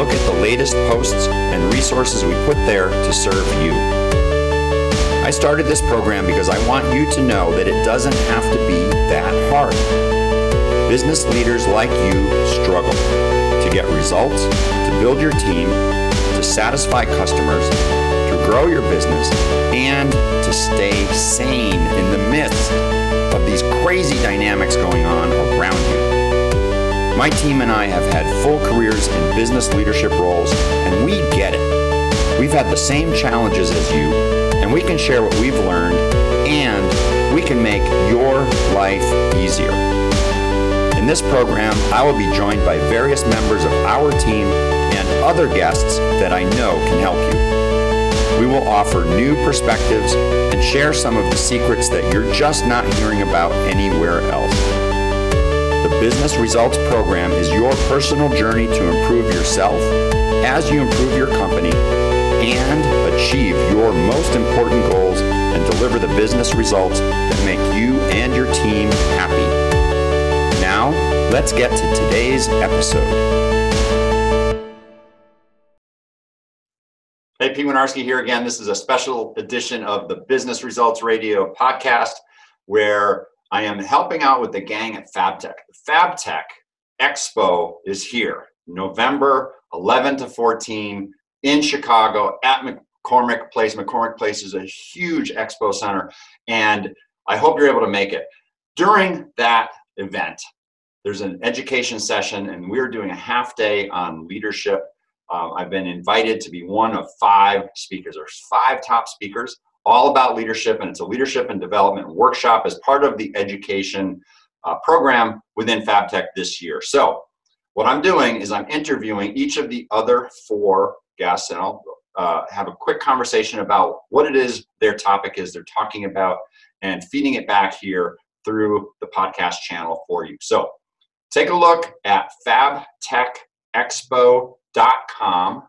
look at the latest posts and resources we put there to serve you. I started this program because I want you to know that it doesn't have to be that hard. Business leaders like you struggle to get results, to build your team, to satisfy customers, to grow your business, and to stay sane in the midst of these crazy dynamics going on around you. My team and I have had full careers in business leadership roles, and we get it. We've had the same challenges as you, and we can share what we've learned, and we can make your life easier. In this program, I will be joined by various members of our team and other guests that I know can help you. We will offer new perspectives and share some of the secrets that you're just not hearing about anywhere else. Business Results Program is your personal journey to improve yourself as you improve your company and achieve your most important goals and deliver the business results that make you and your team happy. Now, let's get to today's episode. Hey, Pete Winiarski here again. This is a special edition of the Business Results Radio podcast where I am helping out with the gang at FabTech. FabTech Expo is here, November 11 to 14 in Chicago at McCormick Place. McCormick Place is a huge expo center, and I hope you're able to make it. During that event, there's an education session, and we're doing a half day on leadership. Um, I've been invited to be one of five speakers. There's five top speakers all about leadership, and it's a leadership and development workshop as part of the education uh, program within FabTech this year. So, what I'm doing is I'm interviewing each of the other four guests, and I'll uh, have a quick conversation about what it is their topic is they're talking about, and feeding it back here through the podcast channel for you. So, take a look at fabtechexpo.com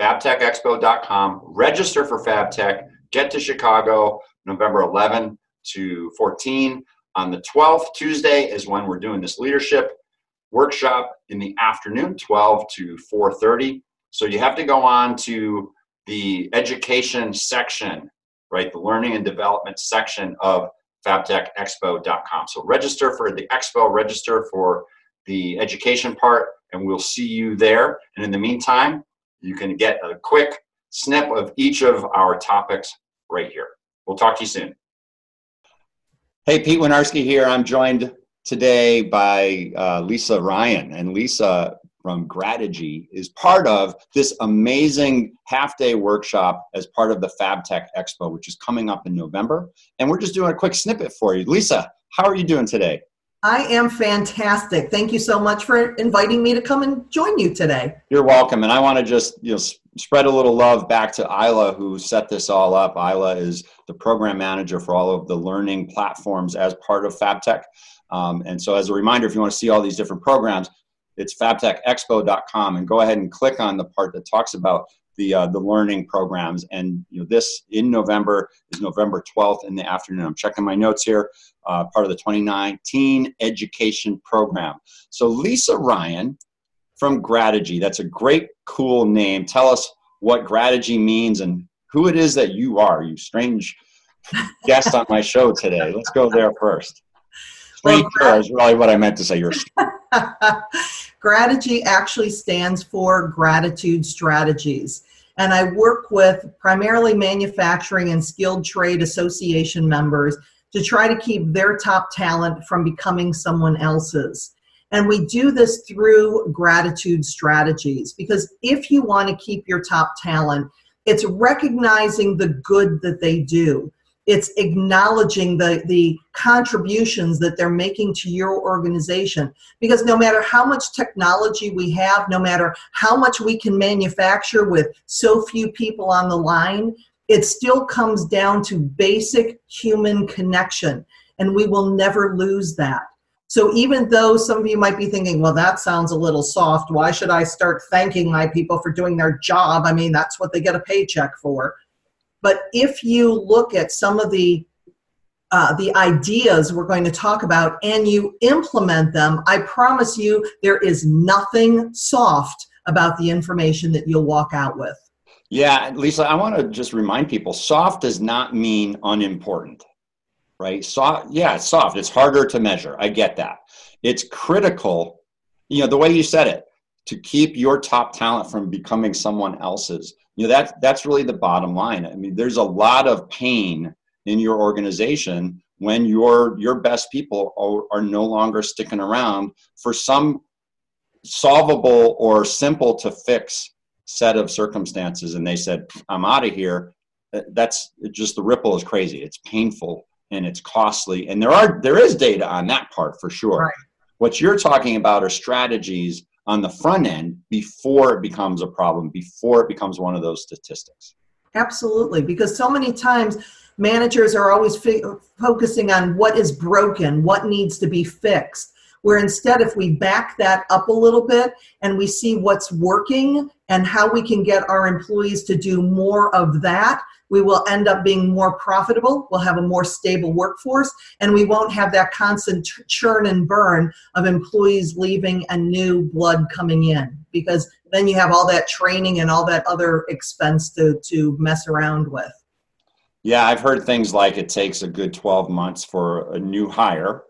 fabtechexpo.com register for fabtech get to Chicago November 11 to 14. On the 12th, Tuesday, is when we're doing this leadership workshop in the afternoon, 12 to 4.30. So you have to go on to the education section, right, the learning and development section of fabtechexpo.com. So register for the expo, register for the education part, and we'll see you there. And in the meantime, you can get a quick snip of each of our topics right here. We'll talk to you soon. Hey, Pete Winiarski here. I'm joined today by uh, Lisa Ryan. And Lisa from Grategy is part of this amazing half day workshop as part of the FabTech Expo, which is coming up in November. And we're just doing a quick snippet for you. Lisa, how are you doing today? I am fantastic. Thank you so much for inviting me to come and join you today. You're welcome. And I want to just you know spread a little love back to Isla, who set this all up. Isla is the program manager for all of the learning platforms as part of FabTech. Um, and so, as a reminder, if you want to see all these different programs, it's fabtechexpo.com and go ahead and click on the part that talks about the uh, the learning programs. And you know, this in November is November 12th in the afternoon. I'm checking my notes here. Uh, part of the 2019 education program. So Lisa Ryan from Grategy. That's a great, cool name. Tell us what Grategy means and who it is that you are. You strange guest on my show today. Let's go there first. Stranger well, is really what I meant to say. You're. Grategy actually stands for Gratitude Strategies. And I work with primarily manufacturing and skilled trade association members to try to keep their top talent from becoming someone else's. And we do this through gratitude strategies because if you want to keep your top talent, it's recognizing the good that they do. it's acknowledging the the contributions that they're making to your organization. Because no matter how much technology we have no matter how much we can manufacture with so few people on the line it still comes down to basic human connection. And we will never lose that so even though some of you might be thinking well that sounds a little soft. Why should i start thanking my people for doing their job? I mean that's what they get a paycheck for. But if you look at some of the uh, the ideas we're going to talk about and you implement them, I promise you there is nothing soft about the information that you'll walk out with. Yeah, Lisa, I want to just remind people soft does not mean unimportant, right? Soft, yeah, it's soft. It's harder to measure. I get that. It's critical, you know, the way you said it, to keep your top talent from becoming someone else's you know that's that's really the bottom line i mean there's a lot of pain in your organization when your your best people are, are no longer sticking around for some solvable or simple to fix set of circumstances and they said i'm out of here that's just the ripple is crazy it's painful and it's costly and there are there is data on that part for sure right. what you're talking about are strategies on the front end before it becomes a problem, before it becomes one of those statistics. Absolutely, because so many times managers are always fi- focusing on what is broken, what needs to be fixed. Where instead, if we back that up a little bit and we see what's working and how we can get our employees to do more of that, we will end up being more profitable, we'll have a more stable workforce, and we won't have that constant churn and burn of employees leaving and new blood coming in because then you have all that training and all that other expense to, to mess around with. Yeah, I've heard things like it takes a good 12 months for a new hire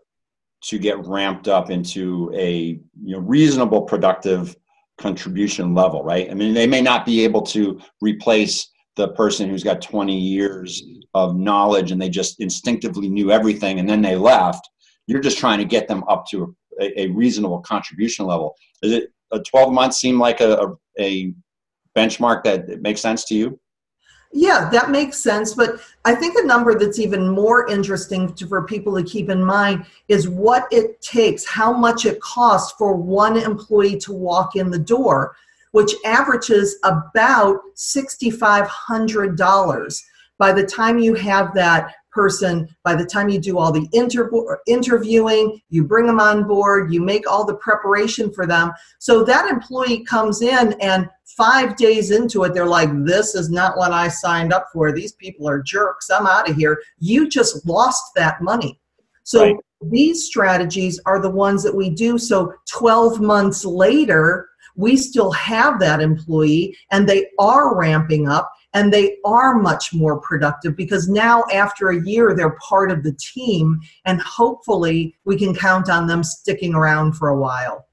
to get ramped up into a you know reasonable productive contribution level, right? I mean, they may not be able to replace the person who's got 20 years of knowledge and they just instinctively knew everything and then they left you're just trying to get them up to a, a reasonable contribution level is it a 12 months seem like a, a, a benchmark that makes sense to you yeah, that makes sense. But I think a number that's even more interesting to, for people to keep in mind is what it takes, how much it costs for one employee to walk in the door which averages about $6,500. By the time you have that person, by the time you do all the inter- interviewing, you bring them on board, you make all the preparation for them. So that employee comes in and five days into it, they're like, This is not what I signed up for. These people are jerks. I'm out of here. You just lost that money. So right. these strategies are the ones that we do. So 12 months later, we still have that employee and they are ramping up and they are much more productive because now after a year they're part of the team and hopefully we can count on them sticking around for a while.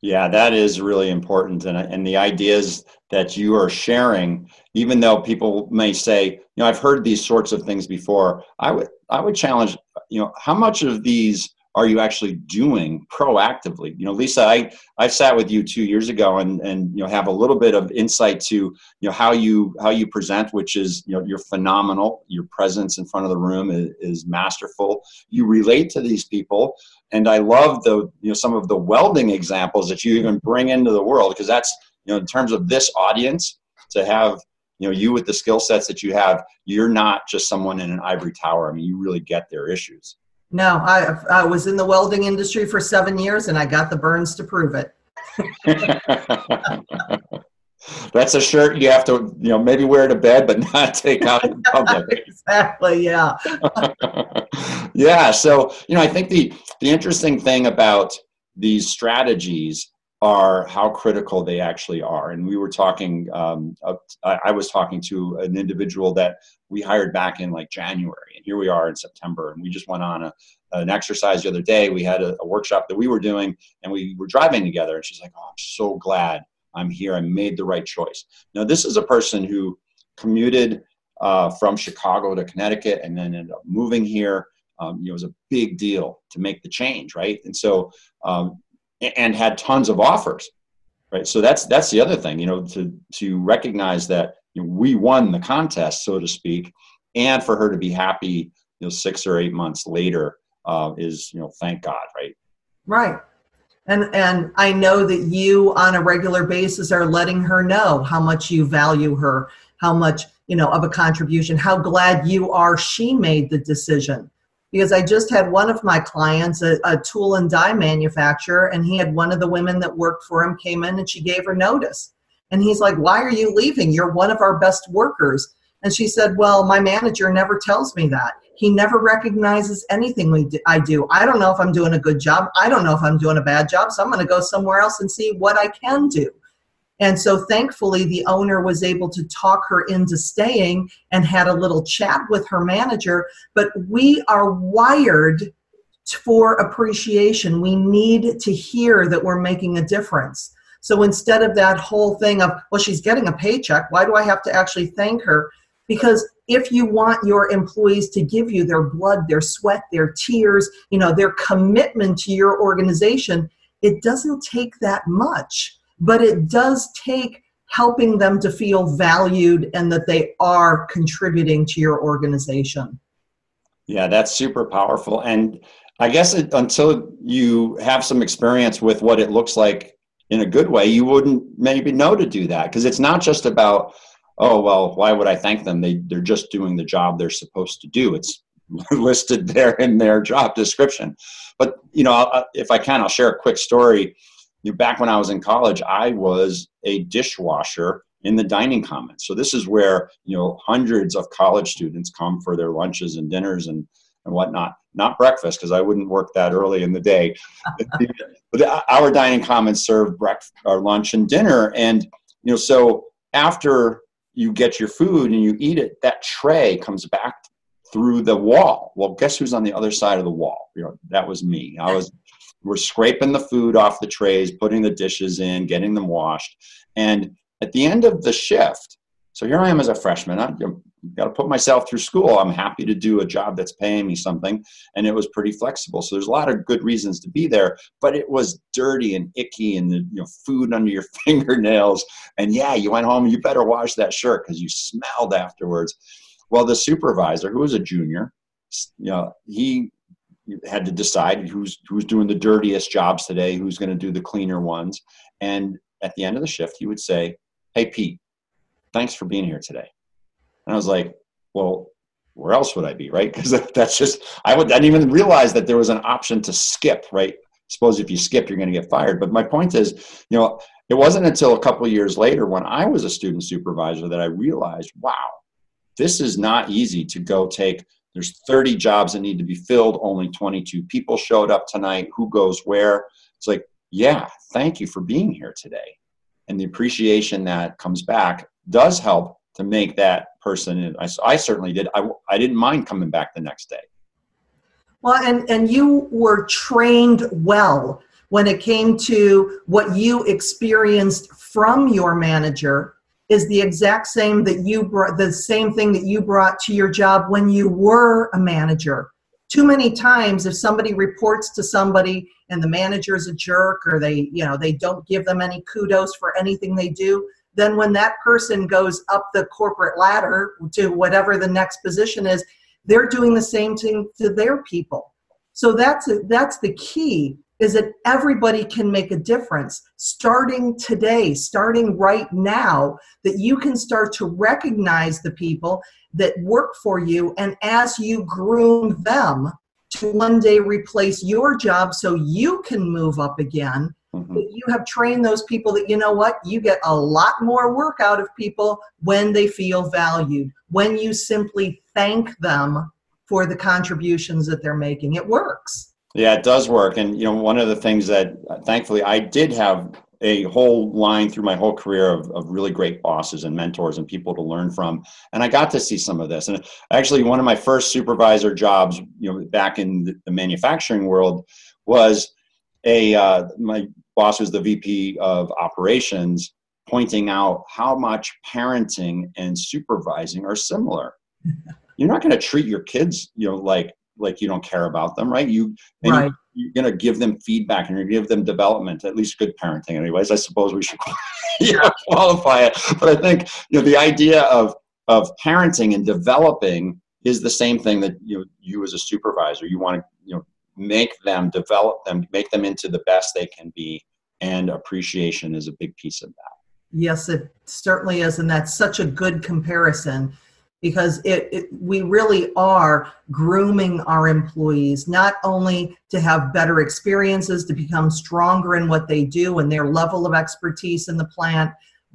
Yeah that is really important and, and the ideas that you are sharing even though people may say you know i've heard these sorts of things before i would i would challenge you know how much of these are you actually doing proactively? You know lisa i i sat with you two years ago and and you know have a little bit of insight to you know how you how you present which is you know you're phenomenal. Your presence in front of the room is, is masterful. You relate to these people. And i love the you know some of the welding examples that you even bring into the world because that's you know in terms of this audience to have you know you with the skill sets that you have you're not just someone in an ivory tower. I mean you really get their issues no, I, I was in the welding industry for seven years and I got the burns to prove it. That's a shirt you have to, you know, maybe wear to bed, but not take out in public. exactly. Yeah. yeah. So, you know, I think the the interesting thing about these strategies are how critical they actually are. And we were talking, um, I was talking to an individual that we hired back in like January, and here we are in September, and we just went on a, an exercise the other day. We had a, a workshop that we were doing, and we were driving together, and she's like, "Oh, I'm so glad I'm here. I made the right choice." Now, this is a person who commuted uh, from Chicago to Connecticut, and then ended up moving here. Um, you know, it was a big deal to make the change, right? And so, um, and had tons of offers, right? So that's that's the other thing, you know, to to recognize that we won the contest, so to speak, and for her to be happy, you know, six or eight months later uh, is, you know, thank God, right? Right. And and I know that you on a regular basis are letting her know how much you value her, how much, you know, of a contribution, how glad you are she made the decision. Because I just had one of my clients, a, a tool and die manufacturer, and he had one of the women that worked for him came in and she gave her notice. And he's like, Why are you leaving? You're one of our best workers. And she said, Well, my manager never tells me that. He never recognizes anything we do, I do. I don't know if I'm doing a good job. I don't know if I'm doing a bad job. So I'm going to go somewhere else and see what I can do. And so thankfully, the owner was able to talk her into staying and had a little chat with her manager. But we are wired for appreciation. We need to hear that we're making a difference. So instead of that whole thing of, well, she's getting a paycheck, why do I have to actually thank her? Because if you want your employees to give you their blood, their sweat, their tears, you know, their commitment to your organization, it doesn't take that much, but it does take helping them to feel valued and that they are contributing to your organization. Yeah, that's super powerful. And I guess it, until you have some experience with what it looks like in a good way, you wouldn't maybe know to do that. Because it's not just about oh well why would i thank them? They they're just doing the job they're supposed to do. It's listed there in their job description. But you know if i can i'll share a quick story you know, back when i was in college i was a dishwasher in the dining commons so this is where you know hundreds of college students come for their lunches and dinners and and whatnot not breakfast because i wouldn't work that early in the day but uh, our dining commons serve breakfast or lunch and dinner and you know so after you get your food and you eat it, that tray comes back through the wall. Well, guess who's on the other side of the wall? You know, that was me. I was we're scraping the food off the trays, putting the dishes in, getting them washed. And at the end of the shift, so here I am as a freshman. I've got to put myself through school. I'm happy to do a job that's paying me something, and it was pretty flexible. So there's a lot of good reasons to be there, but it was dirty and icky, and the you know food under your fingernails. And yeah, you went home. You better wash that shirt because you smelled afterwards. Well, the supervisor, who was a junior, you know, he had to decide who's who's doing the dirtiest jobs today, who's going to do the cleaner ones, and at the end of the shift, he would say, "Hey, Pete." thanks for being here today. And I was like, well, where else would I be, right? Because that's just, I, would, I didn't even realize that there was an option to skip, right? Suppose if you skip, you're going to get fired. But my point is, you know, it wasn't until a couple years later when I was a student supervisor that I realized, wow, this is not easy to go take. There's 30 jobs that need to be filled. Only 22 people showed up tonight. Who goes where? It's like, yeah, thank you for being here today. And the appreciation that comes back does help to make that person And I, I certainly did I, I didn't mind coming back the next day well and and you were trained well when it came to what you experienced from your manager is the exact same that you brought the same thing that you brought to your job when you were a manager. Too many times if somebody reports to somebody and the manager is a jerk or they you know they don't give them any kudos for anything they do then when that person goes up the corporate ladder to whatever the next position is they're doing the same thing to their people. So that's that's the key is that everybody can make a difference starting today starting right now that you can start to recognize the people that work for you and as you groom them to one day replace your job so you can move up again Mm-hmm. You have trained those people that you know what? You get a lot more work out of people when they feel valued, when you simply thank them for the contributions that they're making. It works. Yeah, it does work. And, you know, one of the things that thankfully I did have a whole line through my whole career of, of really great bosses and mentors and people to learn from. And I got to see some of this. And actually, one of my first supervisor jobs, you know, back in the manufacturing world was a uh, my boss was the VP of operations, pointing out how much parenting and supervising are similar. You're not going to treat your kids, you know, like like you don't care about them, right? You right. You, are going to give them feedback and you give them development, at least good parenting. Anyways, I suppose we should you know, qualify it. But I think you know the idea of of parenting and developing is the same thing that you know, you as a supervisor you want to you know make them develop them make them into the best they can be and appreciation is a big piece of that yes it certainly is and that's such a good comparison because it, it, we really are grooming our employees not only to have better experiences to become stronger in what they do and their level of expertise in the plant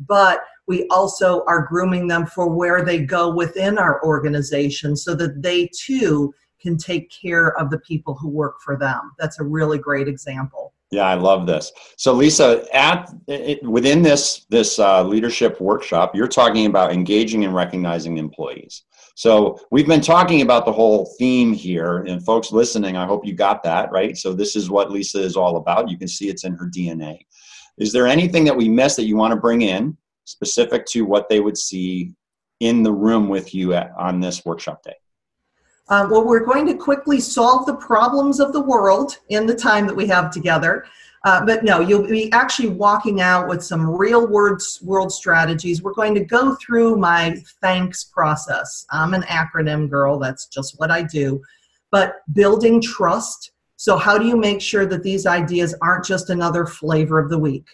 but we also are grooming them for where they go within our organization so that they too can take care of the people who work for them. That's a really great example. Yeah, I love this. So, Lisa, at it, within this this uh, leadership workshop, you're talking about engaging and recognizing employees. So, we've been talking about the whole theme here, and folks listening, I hope you got that right. So, this is what Lisa is all about. You can see it's in her DNA. Is there anything that we missed that you want to bring in specific to what they would see in the room with you at, on this workshop day? Uh, well, we're going to quickly solve the problems of the world in the time that we have together. Uh, but no, you'll be actually walking out with some real world, world strategies. We're going to go through my thanks process. I'm an acronym girl, that's just what I do. But building trust. So, how do you make sure that these ideas aren't just another flavor of the week?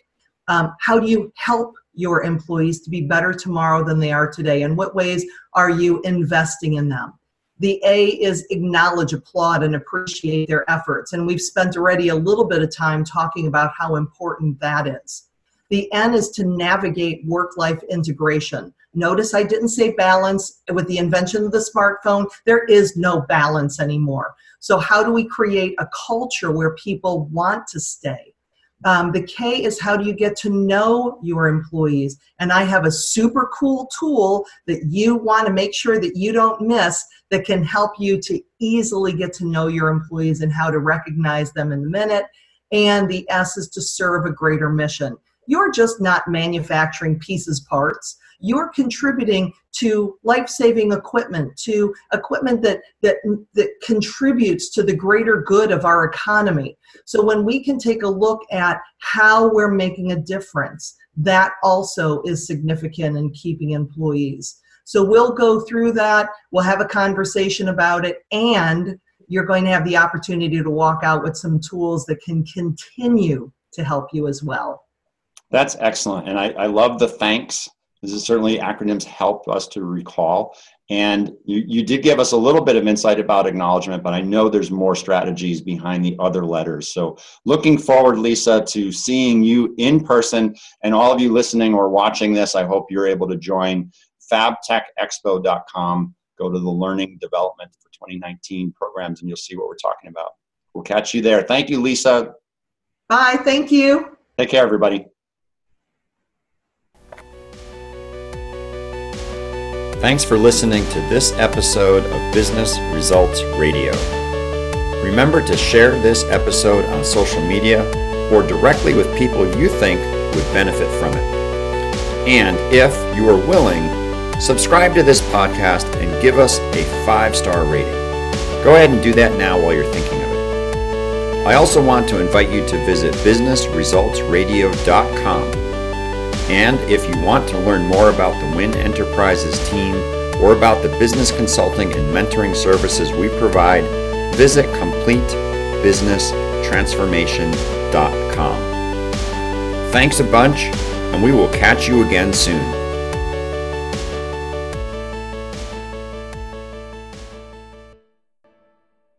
Um, how do you help your employees to be better tomorrow than they are today? And what ways are you investing in them? The A is acknowledge, applaud, and appreciate their efforts. And we've spent already a little bit of time talking about how important that is. The N is to navigate work life integration. Notice I didn't say balance. With the invention of the smartphone, there is no balance anymore. So, how do we create a culture where people want to stay? Um, the K is how do you get to know your employees? And I have a super cool tool that you want to make sure that you don't miss that can help you to easily get to know your employees and how to recognize them in the minute. And the S is to serve a greater mission. You're just not manufacturing pieces, parts you're contributing to life-saving equipment to equipment that that that contributes to the greater good of our economy. So when we can take a look at how we're making a difference that also is significant in keeping employees. So we'll go through that we'll have a conversation about it and you're going to have the opportunity to walk out with some tools that can continue to help you as well. That's excellent and i, I love the thanks this is certainly acronyms help us to recall. And you, you did give us a little bit of insight about acknowledgement, but I know there's more strategies behind the other letters. So looking forward, Lisa, to seeing you in person and all of you listening or watching this, I hope you're able to join fabtechexpo.com. Go to the learning development for 2019 programs and you'll see what we're talking about. We'll catch you there. Thank you, Lisa. Bye. Thank you. Take care, everybody. Thanks for listening to this episode of Business Results Radio. Remember to share this episode on social media or directly with people you think would benefit from it. And if you are willing, subscribe to this podcast and give us a five star rating. Go ahead and do that now while you're thinking of it. I also want to invite you to visit businessresultsradio.com and if you want to learn more about the Win Enterprises team or about the business consulting and mentoring services we provide, visit CompleteBusinessTransformation.com. Thanks a bunch, and we will catch you again soon.